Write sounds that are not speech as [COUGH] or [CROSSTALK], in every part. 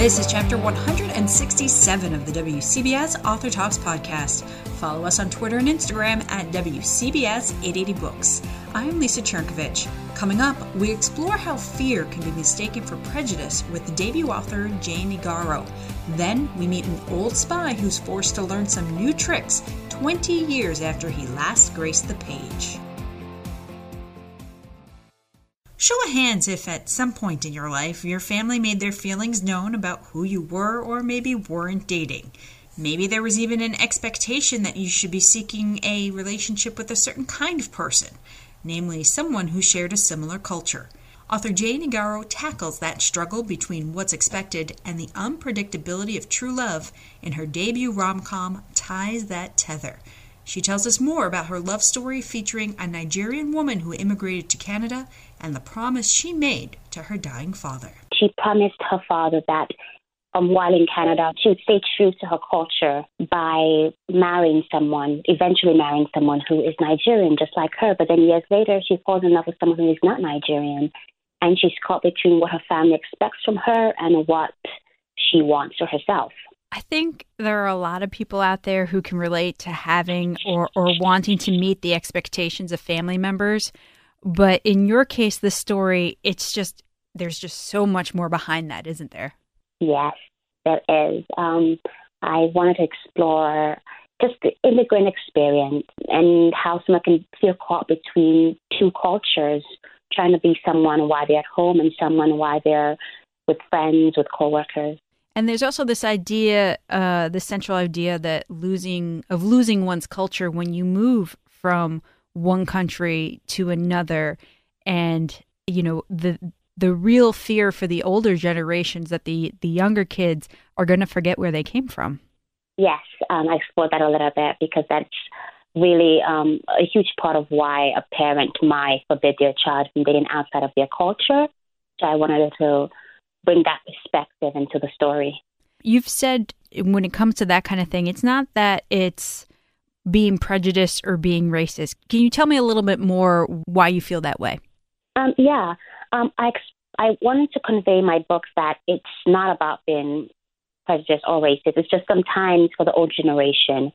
This is chapter 167 of the WCBS Author Talks podcast. Follow us on Twitter and Instagram at WCBS880Books. I'm Lisa Chernkovich. Coming up, we explore how fear can be mistaken for prejudice with debut author Jane Igharo. Then we meet an old spy who's forced to learn some new tricks 20 years after he last graced the page. Show of hands if at some point in your life your family made their feelings known about who you were or maybe weren't dating. Maybe there was even an expectation that you should be seeking a relationship with a certain kind of person, namely someone who shared a similar culture. Author Jane Igharo tackles that struggle between what's expected and the unpredictability of true love in her debut rom com, Ties That Tether. She tells us more about her love story featuring a Nigerian woman who immigrated to Canada and the promise she made to her dying father. She promised her father that um, while in Canada, she would stay true to her culture by marrying someone, eventually marrying someone who is Nigerian, just like her. But then years later, she falls in love with someone who is not Nigerian. And she's caught between what her family expects from her and what she wants for herself. I think there are a lot of people out there who can relate to having or, or wanting to meet the expectations of family members. But in your case, the story, it's just, there's just so much more behind that, isn't there? Yes, there is. Um, I wanted to explore just the immigrant experience and how someone can feel caught between two cultures, trying to be someone while they're at home and someone while they're with friends, with coworkers. And there's also this idea, uh, the central idea that losing of losing one's culture when you move from one country to another, and you know the the real fear for the older generations that the the younger kids are going to forget where they came from. Yes, um, I explored that a little bit because that's really um, a huge part of why a parent might forbid their child from dating outside of their culture. So I wanted to bring that perspective into the story. You've said when it comes to that kind of thing, it's not that it's being prejudiced or being racist. Can you tell me a little bit more why you feel that way? Um, yeah, um, I I wanted to convey my book that it's not about being prejudiced or racist. It's just sometimes for the old generation,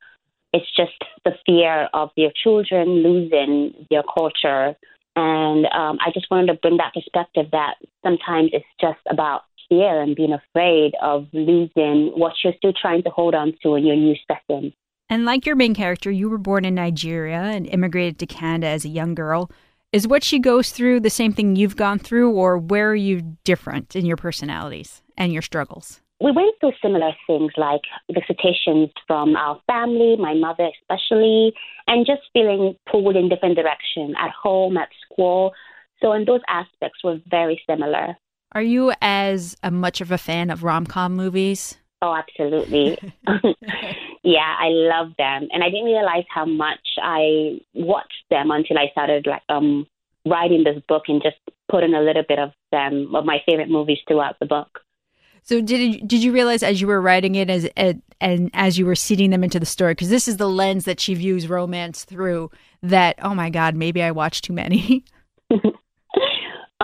it's just the fear of their children losing their culture and um, I just wanted to bring that perspective that sometimes it's just about fear and being afraid of losing what you're still trying to hold on to in your new setting. And like your main character, you were born in Nigeria and immigrated to Canada as a young girl. Is what she goes through the same thing you've gone through, or where are you different in your personalities and your struggles? we went through similar things like visitations from our family, my mother especially, and just feeling pulled in different directions at home, at school. So, in those aspects, were very similar. Are you as a much of a fan of rom com movies? Oh, absolutely. [LAUGHS] [LAUGHS] yeah, I love them, and I didn't realize how much I watched them until I started like um writing this book and just putting a little bit of them of my favorite movies throughout the book. So did did you realize as you were writing it as, as and as you were seeding them into the story because this is the lens that she views romance through that oh my god maybe I watched too many. [LAUGHS]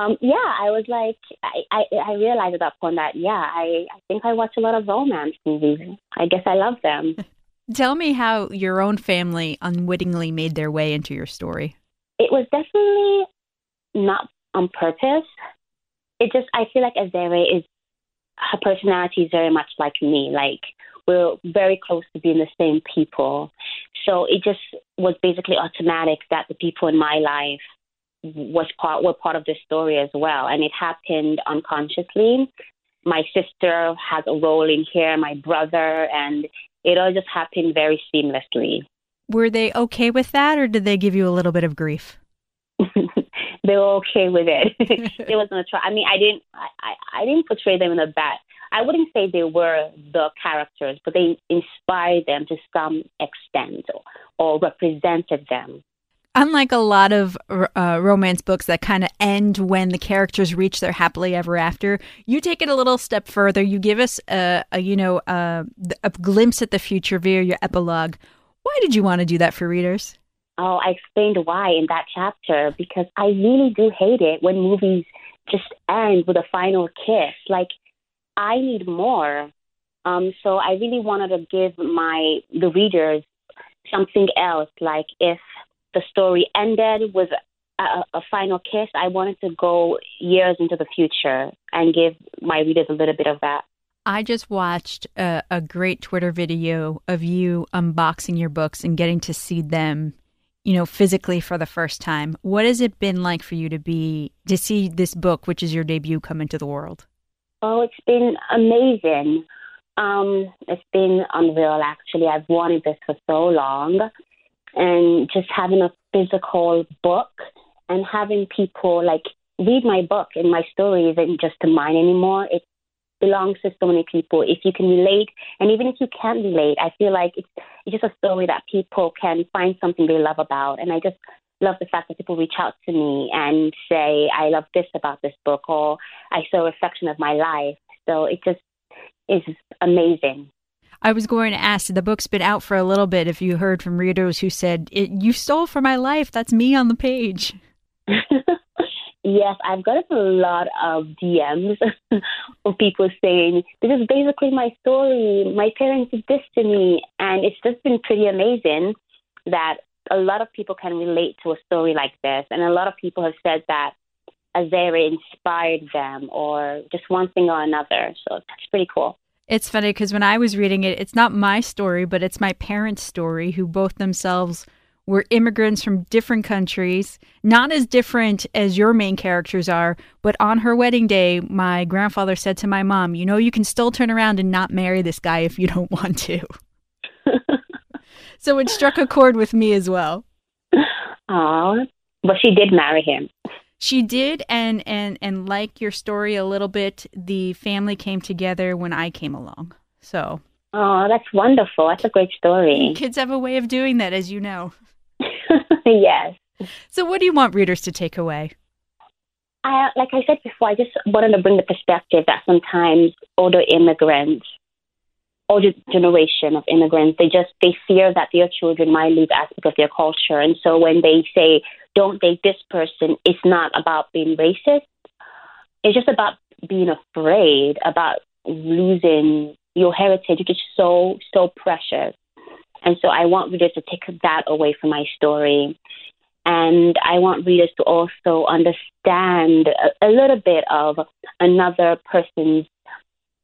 um, yeah, I was like I, I, I realized at that point that yeah I I think I watch a lot of romance movies. I guess I love them. [LAUGHS] Tell me how your own family unwittingly made their way into your story. It was definitely not on purpose. It just I feel like Azere is her personality is very much like me. Like we're very close to being the same people. So it just was basically automatic that the people in my life was part were part of the story as well. And it happened unconsciously. My sister has a role in here, my brother, and it all just happened very seamlessly. Were they okay with that or did they give you a little bit of grief? [LAUGHS] they were okay with it. [LAUGHS] it wasn't a try. I mean, I didn't, I, I, I didn't portray them in a bad. I wouldn't say they were the characters, but they inspired them to some extent or, or represented them. Unlike a lot of uh, romance books that kind of end when the characters reach their happily ever after, you take it a little step further. You give us a, a you know a, a glimpse at the future via your epilogue. Why did you want to do that for readers? Oh, I explained why in that chapter because I really do hate it when movies just end with a final kiss. Like, I need more. Um, so I really wanted to give my the readers something else. Like if the story ended with a, a final kiss, I wanted to go years into the future and give my readers a little bit of that. I just watched a, a, great Twitter video of you unboxing your books and getting to see them, you know, physically for the first time. What has it been like for you to be to see this book, which is your debut, come into the world? Oh, it's been amazing. Um, it's been unreal, actually. I've wanted this for so long. And just having a physical book and having people like read my book and my story isn't just mine anymore. It belongs to so many people. If you can relate, and even if you can't relate, I feel like it's, it's just a story that people can find something they love about. And I just love the fact that people reach out to me and say, I love this about this book, or I saw a reflection of my life. So it just is amazing. I was going to ask, the book's been out for a little bit. If you heard from readers who said, You stole from my life, that's me on the page. [LAUGHS] yes, I've gotten a lot of DMs [LAUGHS] of people saying, This is basically my story. My parents did this to me. And it's just been pretty amazing that a lot of people can relate to a story like this. And a lot of people have said that Azere inspired them or just one thing or another. So that's pretty cool. It's funny because when I was reading it, it's not my story, but it's my parents' story, who both themselves were immigrants from different countries, not as different as your main characters are. But on her wedding day, my grandfather said to my mom, You know, you can still turn around and not marry this guy if you don't want to. [LAUGHS] so it struck a chord with me as well. Oh, but she did marry him. She did, and and and like your story a little bit, the family came together when I came along. So. Oh, that's wonderful. That's a great story. [LAUGHS] Kids have a way of doing that, as you know. [LAUGHS] yes. So, what do you want readers to take away? I, like I said before, I just wanted to bring the perspective that sometimes older immigrants, older generation of immigrants, they just they fear that their children might lose aspect of their culture, and so when they say don't date this person, it's not about being racist. It's just about being afraid about losing your heritage, which is so so precious. And so I want readers to take that away from my story. And I want readers to also understand a, a little bit of another person's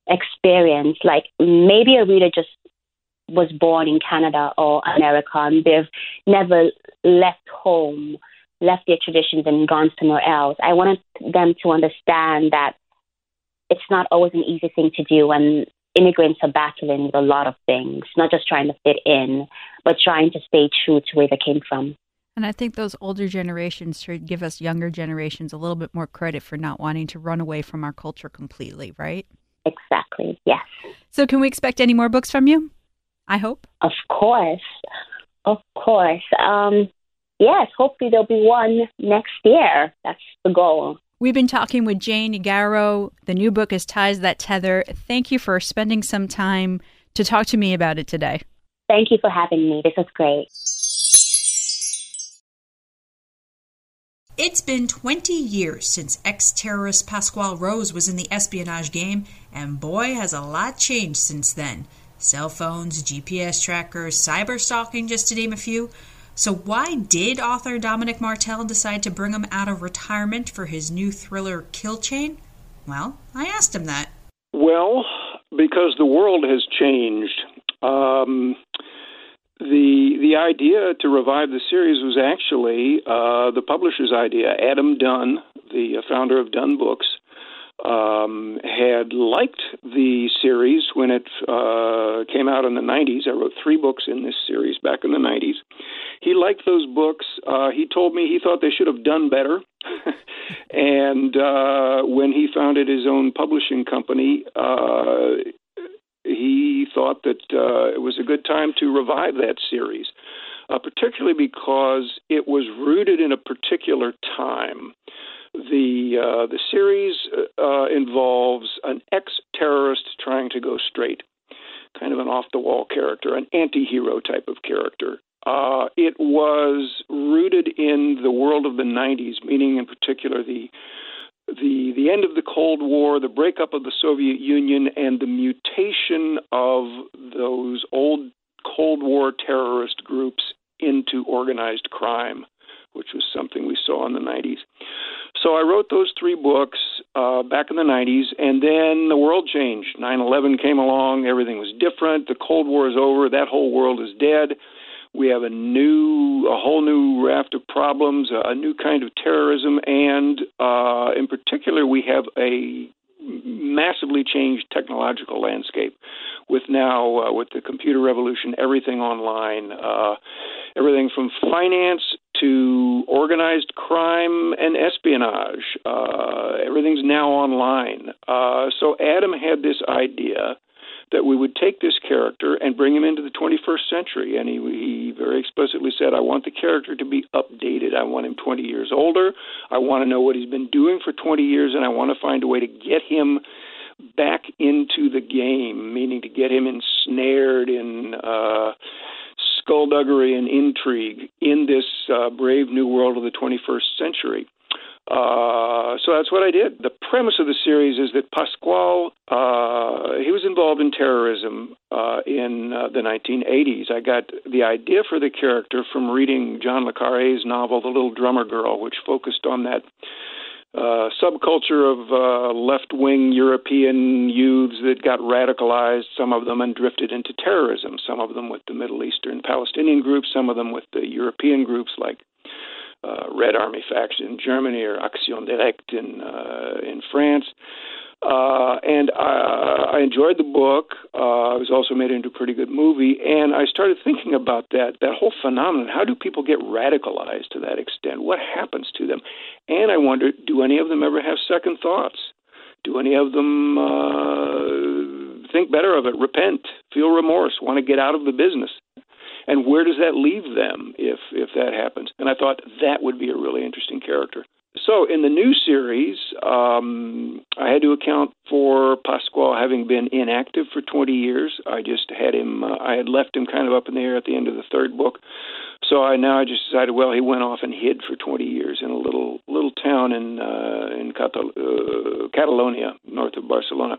experience. Like maybe a reader just was born in Canada or America and they've never left home, left their traditions and gone somewhere else. I wanted them to understand that it's not always an easy thing to do and immigrants are battling with a lot of things, not just trying to fit in, but trying to stay true to where they came from. And I think those older generations should give us younger generations a little bit more credit for not wanting to run away from our culture completely, right? Exactly, yes. So, can we expect any more books from you? I hope. Of course. Of course. Um, yes, hopefully there'll be one next year. That's the goal. We've been talking with Jane Igharo. The new book is Ties That Tether. Thank you for spending some time to talk to me about it today. Thank you for having me. This was great. It's been 20 years since ex terrorist Pasquale Rose was in the espionage game, and boy, has a lot changed since then. Cell phones, GPS trackers, cyber stalking, just to name a few. So, why did author Dominic Martell decide to bring him out of retirement for his new thriller Kill Chain? Well, I asked him that. Well, because the world has changed. Um, the the idea to revive the series was actually uh, the publisher's idea. Adam Dunn, the founder of Dunn Books, um, had liked the series when it uh, came out in the 90s. I wrote three books in this series back in the 90s. He liked those books. Uh, he told me he thought they should have done better. [LAUGHS] and uh, when he founded his own publishing company, uh, thought that uh, it was a good time to revive that series, uh, particularly because it was rooted in a particular time. The uh, the series uh, involves an ex-terrorist trying to go straight, kind of an off-the-wall character, an anti-hero type of character. Uh, it was rooted in the world of the 90s, meaning in particular the the the end of the Cold War, the breakup of the Soviet Union, and the mutation of those old Cold War terrorist groups into organized crime, which was something we saw in the 90s. So I wrote those three books uh, back in the 90s, and then the world changed. 9 11 came along, everything was different. The Cold War is over, that whole world is dead. We have a new, a whole new raft of problems, a new kind of terrorism, and uh, in particular, we have a massively changed technological landscape with now uh, with the computer revolution everything online uh, everything from finance to organized crime and espionage uh, everything's now online uh, so adam had this idea that we would take this character and bring him into the 21st century. And he, he very explicitly said, I want the character to be updated. I want him 20 years older. I want to know what he's been doing for 20 years, and I want to find a way to get him back into the game, meaning to get him ensnared in. Uh, skullduggery and intrigue in this uh, brave new world of the 21st century. Uh, so that's what I did. The premise of the series is that Pasquale, uh, he was involved in terrorism uh, in uh, the 1980s. I got the idea for the character from reading John le Carre's novel, The Little Drummer Girl, which focused on that uh, subculture of uh, left wing European youths that got radicalized, some of them, and drifted into terrorism, some of them with the Middle Eastern Palestinian groups, some of them with the European groups like uh, Red Army faction in Germany or Action Directe in uh, in France. Uh, and I, I enjoyed the book. Uh, it was also made into a pretty good movie, and I started thinking about that that whole phenomenon. How do people get radicalized to that extent? What happens to them? And I wondered, do any of them ever have second thoughts? Do any of them uh, think better of it, repent, feel remorse, want to get out of the business? and where does that leave them if if that happens? And I thought that would be a really interesting character. So in the new series, um, I had to account for Pasquale having been inactive for 20 years. I just had him. Uh, I had left him kind of up in the air at the end of the third book. So I now I just decided, well, he went off and hid for 20 years in a little little town in uh, in Catal- uh, Catalonia, north of Barcelona.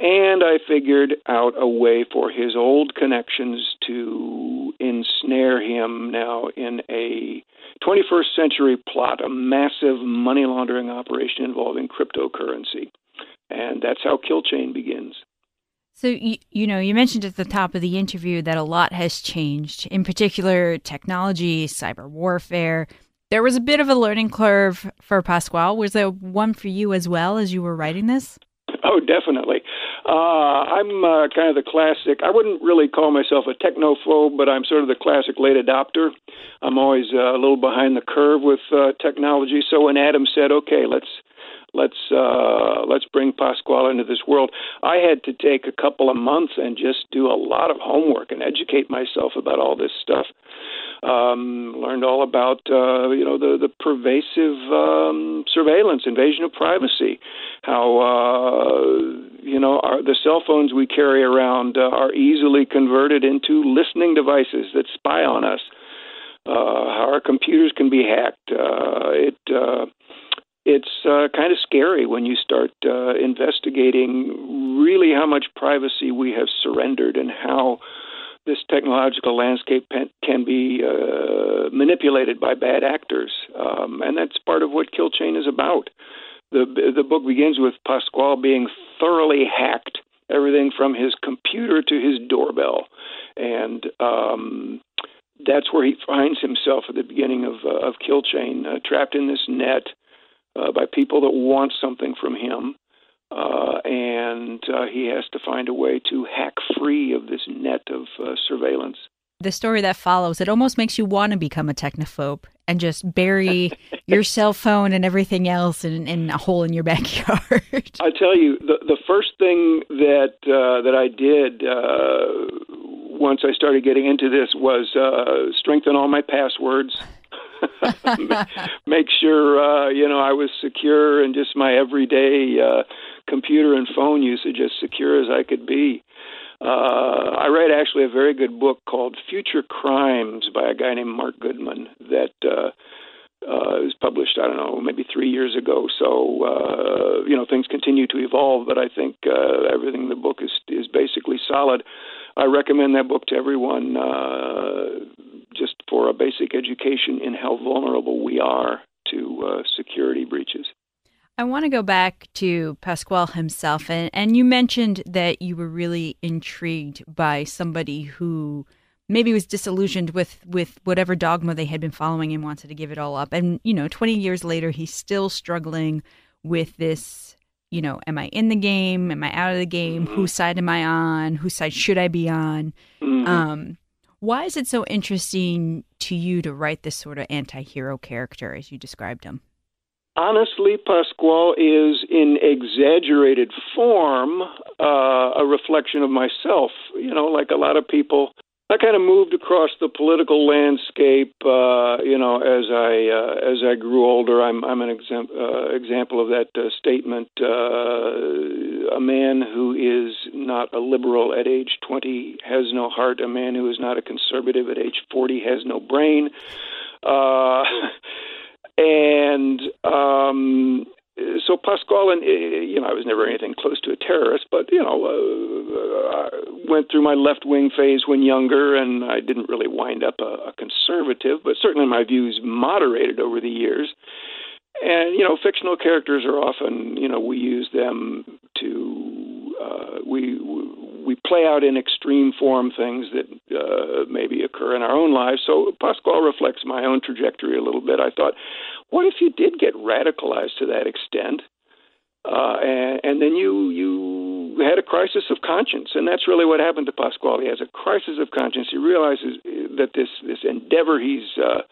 And I figured out a way for his old connections to ensnare him now in a 21st century plot, a massive money laundering operation involving cryptocurrency. And that's how Kill Chain begins. So, you, you know, you mentioned at the top of the interview that a lot has changed, in particular, technology, cyber warfare. There was a bit of a learning curve for Pasquale. Was there one for you as well as you were writing this? Oh, definitely. Uh, I'm uh, kind of the classic. I wouldn't really call myself a technophobe, but I'm sort of the classic late adopter. I'm always uh, a little behind the curve with uh, technology. So when Adam said, "Okay, let's let's uh, let's bring Pasquale into this world," I had to take a couple of months and just do a lot of homework and educate myself about all this stuff um, learned all about uh, you know the the pervasive um, surveillance, invasion of privacy, how uh, you know our, the cell phones we carry around uh, are easily converted into listening devices that spy on us. Uh, how our computers can be hacked. Uh, it uh, it's uh, kind of scary when you start uh, investigating really how much privacy we have surrendered and how this technological landscape can be uh, manipulated by bad actors, um, and that's part of what Kill Chain is about. the The book begins with Pasquale being thoroughly hacked, everything from his computer to his doorbell, and um, that's where he finds himself at the beginning of uh, of Kill Chain, uh, trapped in this net uh, by people that want something from him uh, and uh, he has to find a way to hack free of this net of uh, surveillance. The story that follows, it almost makes you want to become a technophobe and just bury [LAUGHS] your cell phone and everything else in, in, a hole in your [LAUGHS] backyard. I tell you, the the first thing that uh, that I did uh, once I started getting into this was uh, strengthen all my passwords. [LAUGHS] make sure uh, you know I was secure and just my everyday uh, computer and phone usage as secure as I could be. Uh, I read actually a very good book called Future Crimes by a guy named Marc Goodman that uh, Uh, was published, I don't know, maybe three years ago. So uh, you know, things continue to evolve, but I think uh, everything in the book is is basically solid. I recommend that book to everyone, uh, just for a basic education in how vulnerable we are to uh, security breaches. I want to go back to Pasquale himself, and, and you mentioned that you were really intrigued by somebody who maybe was disillusioned with with whatever dogma they had been following and wanted to give it all up. And you know, 20 years later, he's still struggling with this. You know, am I in the game? Am I out of the game? Mm-hmm. Whose side am I on? Whose side should I be on? Mm-hmm. Um, why is it so interesting to you to write this sort of anti-hero character as you described him? honestly, Pasquale is in exaggerated form uh, a reflection of myself. You know, like a lot of people, I kind of moved across the political landscape. Uh, you know, as I uh, as I grew older, I'm I'm an exam- uh, example of that uh, statement. Uh, a man who is not a liberal at age 20 has no heart. A man who is not a conservative at age 40 has no brain. Uh, [LAUGHS] and um, so Pasquale, and you know, I was never anything close to a terrorist, but you know, uh, I went through my left wing phase when younger, and I didn't really wind up a, a conservative, but certainly my views moderated over the years. And you know, fictional characters are often, you know, we use them to uh, we we play out in extreme form things that uh, maybe occur in our own lives. So Pasquale reflects my own trajectory a little bit. I thought, what if you did get radicalized to that extent, uh, and, and then you you had a crisis of conscience, and that's really what happened to Pasquale. He has a crisis of conscience. He realizes that this this endeavor he's uh,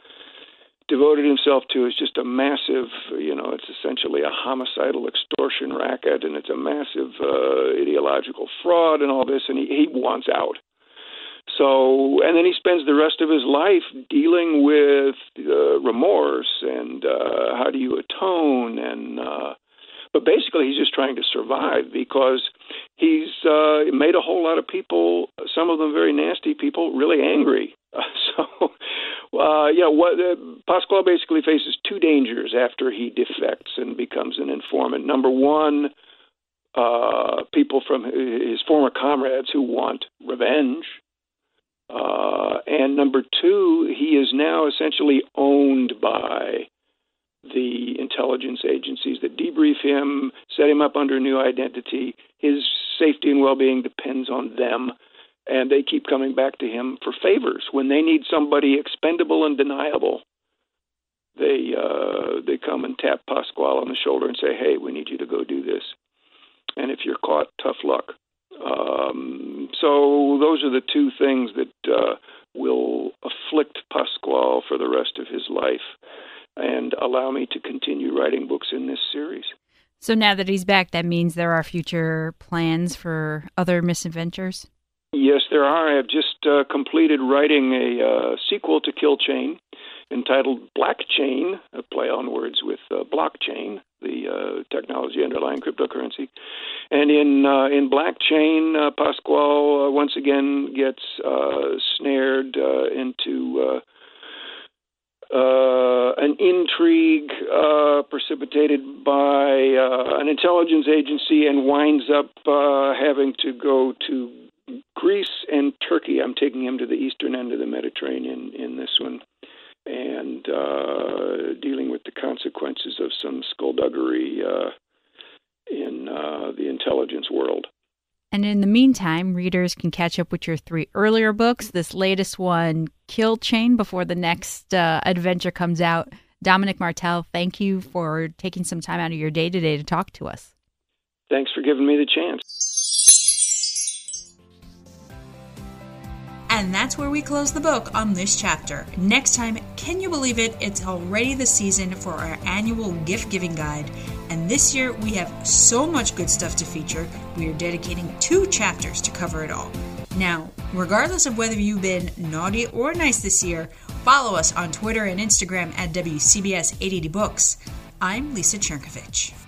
devoted himself to is just a massive, you know, it's essentially a homicidal extortion racket, and it's a massive uh, ideological fraud and all this, and he, he wants out. So, and then he spends the rest of his life dealing with uh, remorse and uh, how do you atone, and uh, but basically he's just trying to survive because he's uh, made a whole lot of people, some of them very nasty people, really angry. [LAUGHS] so uh, yeah, what uh, Pasquale basically faces two dangers after he defects and becomes an informant. Number one, uh, people from his former comrades who want revenge. Uh, and number two, he is now essentially owned by the intelligence agencies that debrief him, set him up under a new identity. His safety and well being depends on them and they keep coming back to him for favors when they need somebody expendable and deniable. They uh, they come and tap Pasquale on the shoulder and say, "Hey, we need you to go do this." And if you're caught, tough luck. Um, so those are the two things that uh, will afflict Pasquale for the rest of his life, and allow me to continue writing books in this series. So now that he's back, that means there are future plans for other misadventures. Yes, there are. I have just uh, completed writing a uh, sequel to Kill Chain entitled Black Chain, a play on words with uh, blockchain, the uh, technology underlying cryptocurrency. And in uh, in Black Chain, uh, Pasquale once again gets snared into uh, an intrigue uh, precipitated by uh, an intelligence agency and winds up having to go to Greece and Turkey. I'm taking him to the eastern end of the Mediterranean in this one, and uh, dealing with the consequences of some skullduggery uh, in uh, the intelligence world. And in the meantime, readers can catch up with your three earlier books. This latest one, Kill Chain, before the next uh, adventure comes out. Dominic Martell, thank you for taking some time out of your day today to talk to us. Thanks for giving me the chance. And that's where we close the book on this chapter. Next time, can you believe it? It's already the season for our annual gift giving guide. And this year, we have so much good stuff to feature, we are dedicating two chapters to cover it all. Now, regardless of whether you've been naughty or nice this year, follow us on Twitter and Instagram at WCBS 880 Books. I'm Lisa Chernkovich.